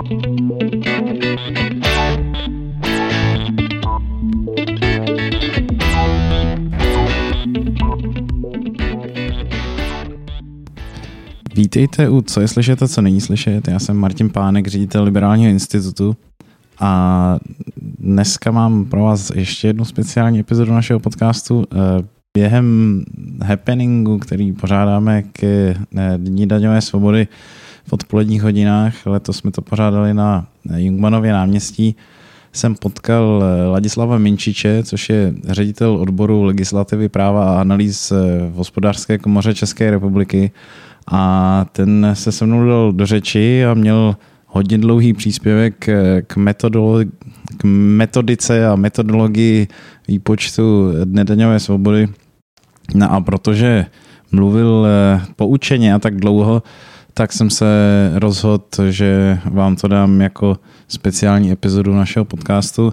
Vítejte u Co je slyšet a co není slyšet. Já jsem Martin Pánek, ředitel Liberálního institutu a dneska mám pro vás ještě jednu speciální epizodu našeho podcastu. Eh, během happeningu, který pořádáme k eh, Dní daňové svobody v odpoledních hodinách, letos jsme to pořádali na Jungmanově náměstí, jsem potkal eh, Ladislava Minčiče, což je ředitel odboru legislativy práva a analýz v hospodářské komoře České republiky. A ten se se mnou dal do řeči a měl hodně dlouhý příspěvek k, metodolo- k metodice a metodologii výpočtu nedaňové svobody. No a protože mluvil eh, poučeně a tak dlouho, tak jsem se rozhodl, že vám to dám jako speciální epizodu našeho podcastu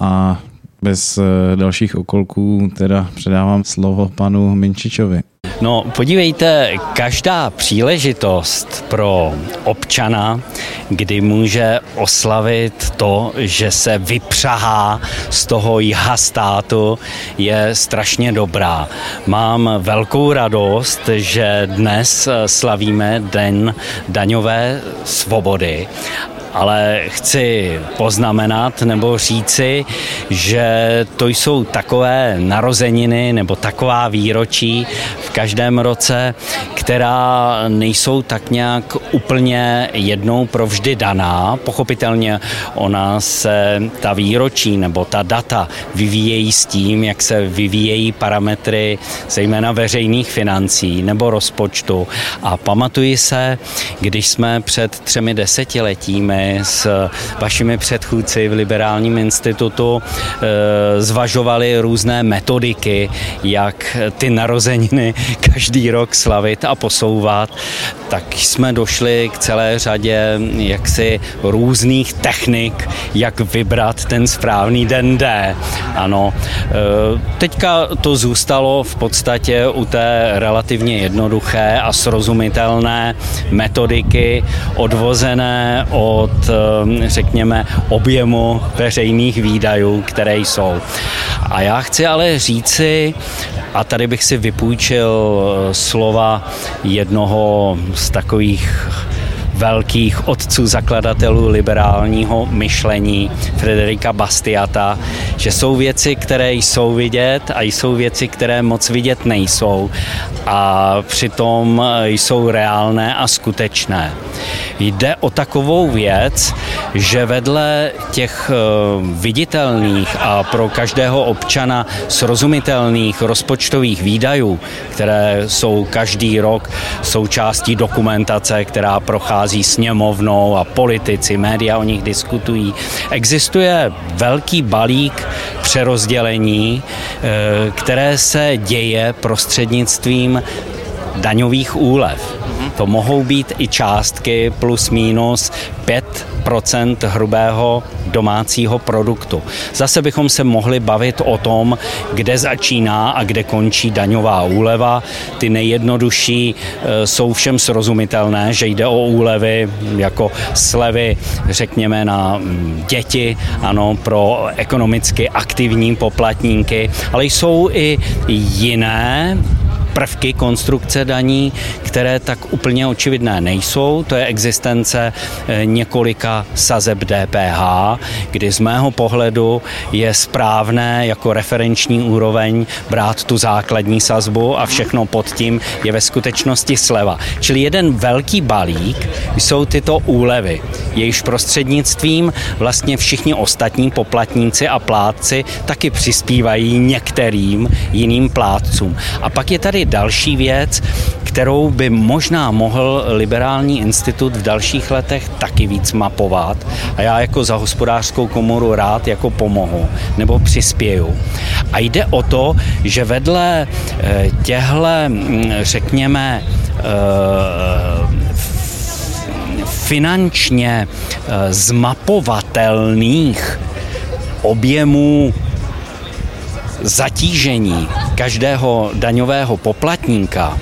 a bez eh, dalších okolků teda předávám slovo panu Minčičovi. No, podívejte, každá příležitost pro občana, kdy může oslavit to, že se vypřahá z toho jiha státu, je strašně dobrá. Mám velkou radost, že dnes slavíme Den daňové svobody ale chci poznamenat nebo říci, že to jsou takové narozeniny nebo taková výročí v každém roce, která nejsou tak nějak úplně jednou provždy daná. Pochopitelně ona se ta výročí nebo ta data vyvíjejí s tím, jak se vyvíjejí parametry zejména veřejných financí nebo rozpočtu. A pamatuji se, když jsme před třemi desetiletími s vašimi předchůdci v Liberálním institutu eh, zvažovali různé metodiky, jak ty narozeniny každý rok slavit a posouvat, tak jsme došli k celé řadě jaksi různých technik, jak vybrat ten správný den D. Ano, eh, teďka to zůstalo v podstatě u té relativně jednoduché a srozumitelné metodiky odvozené od od, eh, řekněme, objemu veřejných výdajů, které jsou. A já chci ale říci, a tady bych si vypůjčil eh, slova jednoho z takových velkých otců zakladatelů liberálního myšlení Frederika Bastiata, že jsou věci, které jsou vidět a jsou věci, které moc vidět nejsou a přitom jsou reálné a skutečné. Jde o takovou věc, že vedle těch eh, viditelných a pro každého občana srozumitelných rozpočtových výdajů, které jsou každý rok součástí dokumentace, která prochází sněmovnou a politici, média o nich diskutují, existuje velký balík přerozdělení, eh, které se děje prostřednictvím daňových úlev. To mohou být i částky plus minus 5 hrubého domácího produktu. Zase bychom se mohli bavit o tom, kde začíná a kde končí daňová úleva. Ty nejjednodušší e, jsou všem srozumitelné, že jde o úlevy jako slevy, řekněme, na mm, děti, ano, pro ekonomicky aktivní poplatníky, ale jsou i jiné prvky konstrukce daní, které tak úplně očividné nejsou. To je existence eh, několika sazeb DPH, kdy z mého pohledu je správné jako referenční úroveň brát tu základní sazbu a všechno pod tím je ve skutečnosti sleva. Čili jeden velký balík jsou tyto úlevy, jejichž prostřednictvím vlastně všichni ostatní poplatníci a plátci taky přispívají některým jiným plátcům. A pak je tady další věc, kterou by možná mohl liberální institut v dalších letech taky víc mapovat. A já jako za hospodářskou komoru rád jako pomohu nebo přispěju. A jde o to, že vedle eh, těhle, mm, řekněme, eh, finančně eh, zmapovatelných objemů zatížení každého daňového poplatníka,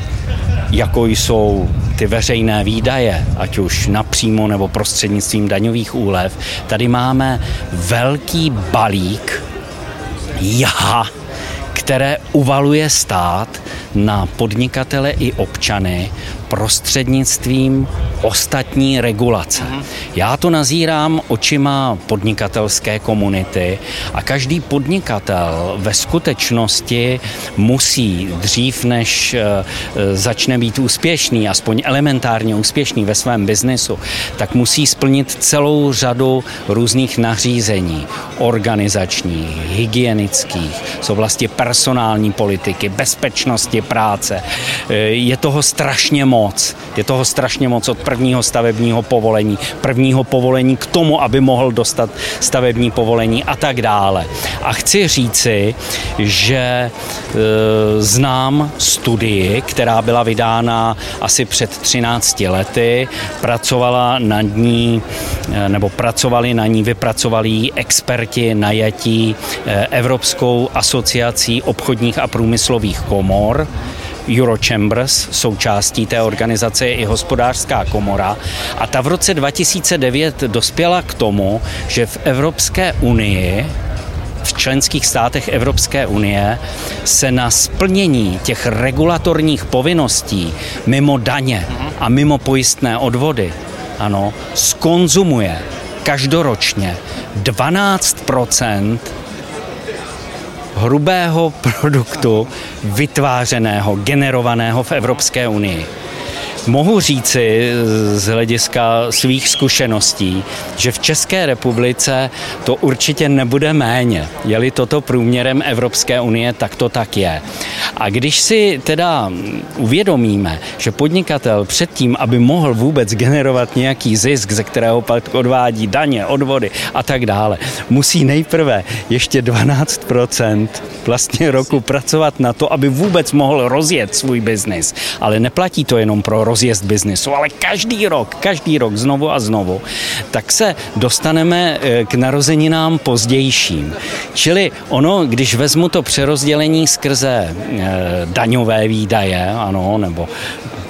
jako jsou ty veřejné výdaje, ať už napřímo nebo prostřednictvím daňových úlev, tady máme velký balík jaha, které uvaluje stát na podnikatele i občany prostřednictvím ostatní regulace. Já to nazírám očima podnikatelské komunity a každý podnikatel ve skutečnosti musí dřív, než eh, začne být úspěšný, aspoň elementárně úspěšný ve svém biznesu, tak musí splnit celou řadu různých nařízení, organizačních, hygienických, z oblasti personální politiky, bezpečnosti práce. Eh, je toho strašně moc moc. Je toho strašně moc od prvního stavebního povolení, prvního povolení k tomu, aby mohl dostat stavební povolení a tak dále. A chci říci, že e, znám studii, která byla vydána asi před 13 lety, pracovala na ní, e, nebo pracovali na ní, vypracovali experti najatí e, Evropskou asociací obchodních a průmyslových komor. Eurochambers, součástí té organizace je i hospodářská komora. A ta v roce 2009 dospěla k tomu, že v Evropské unii v členských státech Evropské unie se na splnění těch regulatorních povinností mimo daně a mimo pojistné odvody ano, skonzumuje každoročně 12 hrubého produktu vytvářeného, generovaného v Evropské unii. Mohu říci z hlediska svých zkušeností, že v České republice to určitě nebude méně. Je-li toto průměrem Evropské unie, tak to tak je. A když si teda uvědomíme, že podnikatel předtím, aby mohl vůbec generovat nějaký zisk, ze kterého pak odvádí daně, odvody a tak dále, musí nejprve ještě 12% vlastně roku pracovat na to, aby vůbec mohl rozjet svůj biznis. Ale neplatí to jenom pro rozjezd biznisu, ale každý rok, každý rok znovu a znovu, tak se dostaneme eh, k narozeninám pozdějším. Čili ono, když vezmu to přerozdělení skrze eh, daňové výdaje, ano, nebo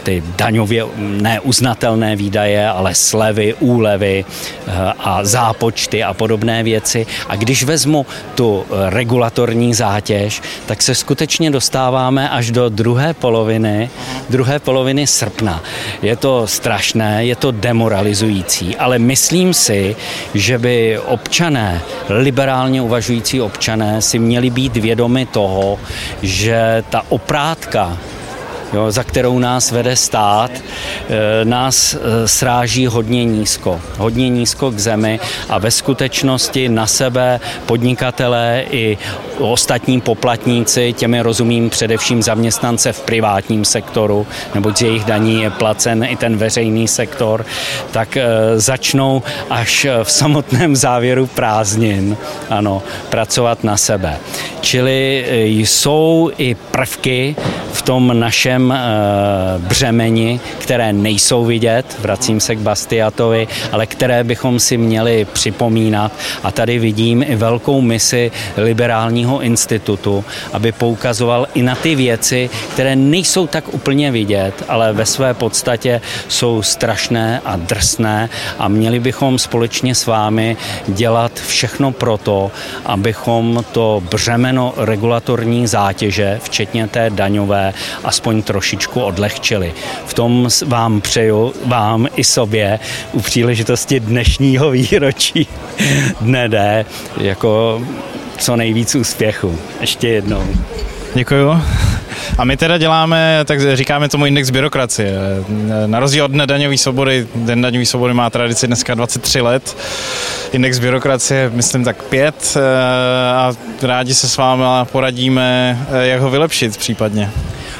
ty daňově neuznatelné výdaje, ale slevy, úlevy eh, a zápočty a podobné věci. A když vezmu tu regulatorní zátěž, tak se skutečně dostáváme až do druhé poloviny, druhé poloviny srpna. Je to strašné, je to demoralizující, ale myslím si, že by občané, liberálně uvažující občané si měli být vědomi toho, že ta oprátka jo, za kterou nás vede stát, eh, nás eh, sráží hodně nízko. Hodně nízko k zemi a ve skutečnosti na sebe podnikatelé i ostatní poplatníci, těmi rozumím především zaměstnance v privátním sektoru, nebo z jejich daní je placen i ten veřejný sektor, tak eh, začnou až v samotném závěru prázdnin ano, pracovat na sebe. Čili jsou i prvky v tom našem Eh, břemeni, které nejsou vidět, vracím se k Bastiatovi, ale které bychom si měli připomínat. A tady vidím i velkou misi Liberálního institutu, aby poukazoval i na ty věci, které nejsou tak úplně vidět, ale ve své podstatě jsou strašné a drsné a měli bychom společně s vámi dělat všechno proto, abychom to břemeno regulatorní zátěže, včetně té daňové, aspoň trošičku odlehčili. V tom vám přeju, vám i sobě, u příležitosti dnešního výročí dne D, jako co nejvíc úspěchu. Ještě jednou. Děkuju. A my teda děláme, tak říkáme tomu index byrokracie. Na rozdíl od Dne daňové svobody, Den daňové svobody má tradici dneska 23 let. Index byrokracie, myslím, tak pět eh, a rádi se s vámi poradíme, eh, jak ho vylepšit případně.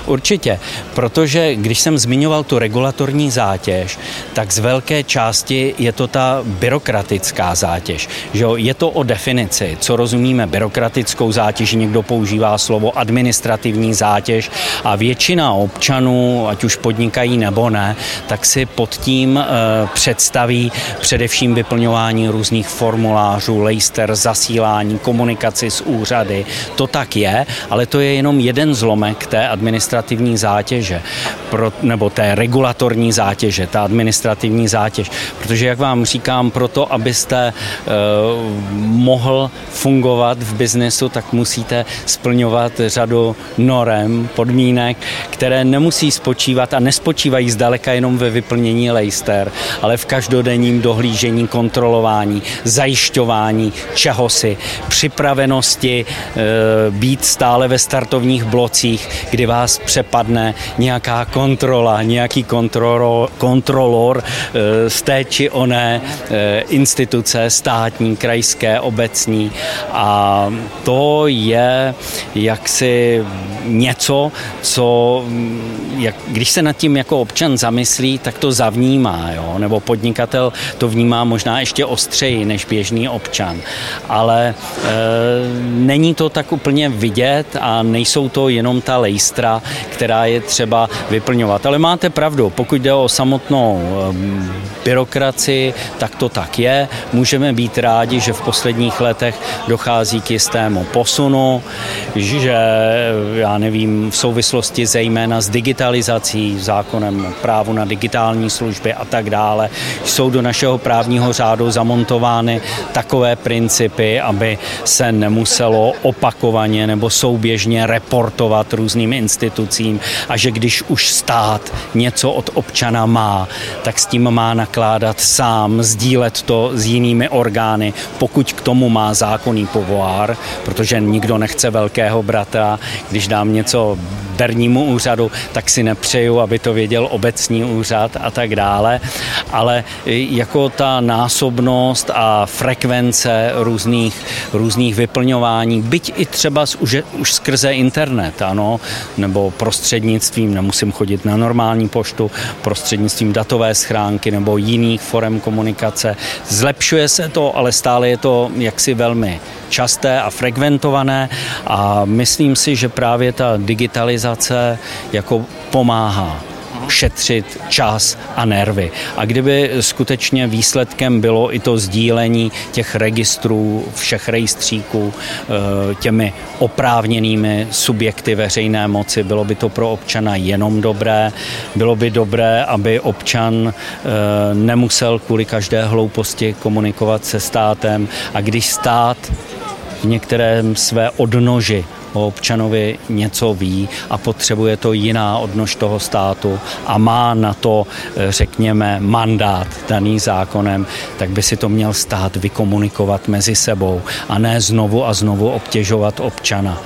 Určitě, protože když jsem zmiňoval tu regulatorní zátěž, tak z velké části je to ta byrokratická zátěž. Že je to o definici, co rozumíme byrokratickou zátěž, někdo používá slovo administrativní zátěž a většina občanů, ať už podnikají nebo ne, tak si pod tím e, představí především vyplňování různých formulářů, lejster, zasílání, komunikaci s úřady. To tak je, ale to je jenom jeden zlomek té administrativní administrativní zátěže, pro, nebo té regulatorní zátěže, ta administrativní zátěž. Protože, jak vám říkám, proto, abyste uh, mohl fungovat v biznesu, tak musíte splňovat řadu norem, podmínek, které nemusí spočívat a nespočívají zdaleka jenom ve vyplnění lejster, ale v každodenním dohlížení, kontrolování, zajišťování čehosi, připravenosti e, být stále ve startovních blocích, kdy vás přepadne nějaká kontrola, nějaký kontrolor, kontrolor e, z té či oné e, instituce státní, krajské, obecní a to je jaksi něco, co jak, když se nad tím jako občan zamyslí, tak to zavnímá, jo? nebo podnikatel to vnímá možná ještě ostřeji než běžný občan. Ale e, není to tak úplně vidět a nejsou to jenom ta lejstra, která je třeba vyplňovat. Ale máte pravdu, pokud jde o samotnou byrokracii, tak to tak je. Můžeme být rádi, že v posledních letech dochází k jistému posunu, že já nevím, v souvislosti zejména s digitalizací, zákonem právu na digitální služby a tak dále, jsou do našeho právního řádu zamontovány takové principy, aby se nemuselo opakovaně nebo souběžně reportovat různým institucím a že když už stát něco od občana má, tak s tím má nakládat sám, sdílet to s jinými orgány, pokud k tomu má zákonný povoár, protože nikdo nechce velkého bratra, když dám něco bernímu úřadu, tak si nepřeju, aby to věděl obecní úřad a tak dále, ale jako ta násobnost a frekvence různých, různých vyplňování, byť i třeba už, už skrze internet, ano, nebo prostřednictvím, nemusím chodit na normální poštu, prostřednictvím datové schránky nebo jiných forem komunikace. Zlepšuje se to, ale stále je to jaksi velmi časté a frekventované a myslím si, že právě ta digitalizace jako pomáhá šetřit čas a nervy. A kdyby skutečně výsledkem bylo i to sdílení těch registrů, všech rejstříků eh, těmi oprávněnými subjekty veřejné moci, bylo by to pro občana jenom dobré. Bylo by dobré, aby občan eh, nemusel kvůli každé hlouposti komunikovat se státem a když stát v některém své odnoži o občanovi něco ví a potřebuje to jiná odnož toho státu a má na to, eh, řekněme, mandát daný zákonem, tak by si to měl stát vykomunikovat mezi sebou a ne znovu a znovu obtěžovat občana.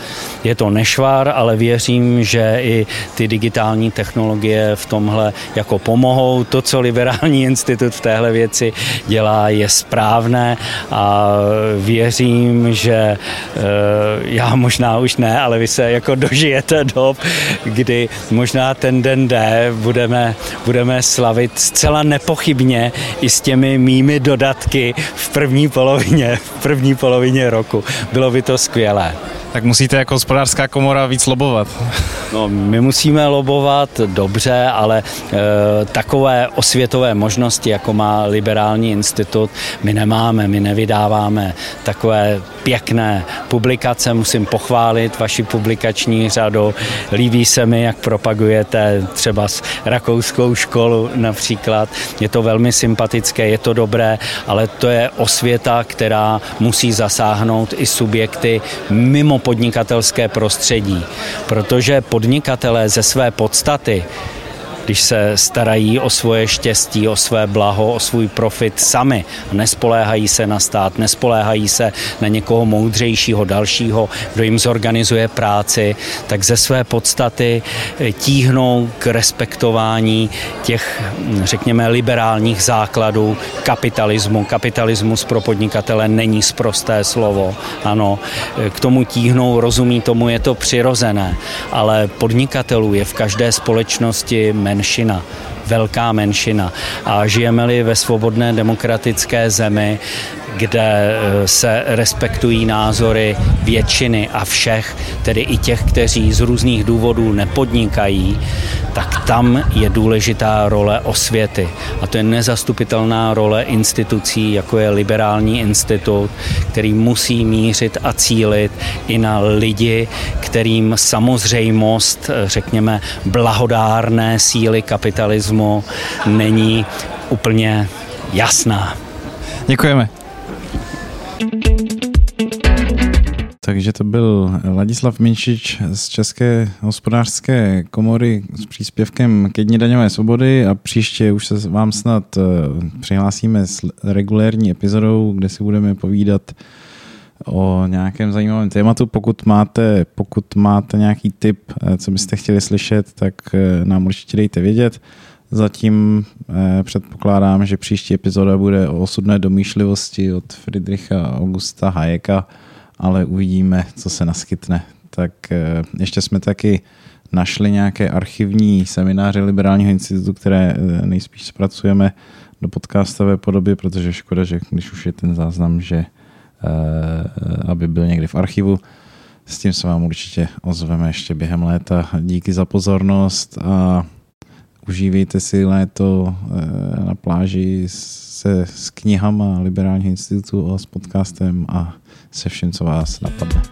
Je to nešvár, ale věřím, že i ty digitální technologie v tomhle jako pomohou. To, co Liberální institut v téhle věci dělá, je správné a věřím, že eh, já možná už ne, ale vy se jako dožijete dob, kdy možná ten den D budeme, budeme slavit zcela nepochybně i s těmi mými dodatky v první polovině, v první polovině roku. Bylo by to skvělé. Tak musíte jako hospodářská komora víc lobovat. No, my musíme lobovat dobře, ale e, takové osvětové možnosti, jako má Liberální institut, my nemáme, my nevydáváme takové pěkné publikace, musím pochválit vaši publikační řadu. Líbí se mi, jak propagujete třeba s rakouskou školu například. Je to velmi sympatické, je to dobré, ale to je osvěta, která musí zasáhnout i subjekty mimo podnikatelské prostředí, protože podnikatelé ze své podstaty když se starají o svoje štěstí, o své blaho, o svůj profit sami. Nespoléhají se na stát, nespoléhají se na někoho moudřejšího, dalšího, kdo jim zorganizuje práci, tak ze své podstaty tíhnou k respektování těch, řekněme, liberálních základů kapitalismu. Kapitalismus pro podnikatele není sprosté slovo. Ano, k tomu tíhnou, rozumí tomu, je to přirozené, ale podnikatelů je v každé společnosti menšina, velká menšina. A žijeme-li ve svobodné demokratické zemi, kde eh, se respektují názory většiny a všech, tedy i těch, kteří z různých důvodů nepodnikají, tak tam je důležitá role osvěty. A to je nezastupitelná role institucí, jako je Liberální institut, který musí mířit a cílit i na lidi, kterým samozřejmost, řekněme, blahodárné síly kapitalismu není úplně jasná. Děkujeme. Takže to byl Ladislav Minčič z České hospodářské komory s příspěvkem ke dní daňové svobody a příště už se vám snad eh, přihlásíme s regulérní epizodou, kde si budeme povídat o nějakém zajímavém tématu. Pokud máte, pokud máte nějaký tip, eh, co byste chtěli slyšet, tak eh, nám určitě dejte vědět. Zatím předpokládám, že příští epizoda bude o osudné domýšlivosti od Friedricha Augusta Hayeka, ale uvidíme, co se naskytne. Tak eh, ještě jsme taky našli nějaké archivní semináře Liberálního institutu, které eh, nejspíš zpracujeme do podcastové podoby, protože škoda, že když už je ten záznam, že eh, aby byl někdy v archivu. S tím se vám určitě ozveme ještě během léta. Díky za pozornost a užívejte si léto na pláži se s knihama Liberálního institutu a s podcastem a se vším, co vás napadne.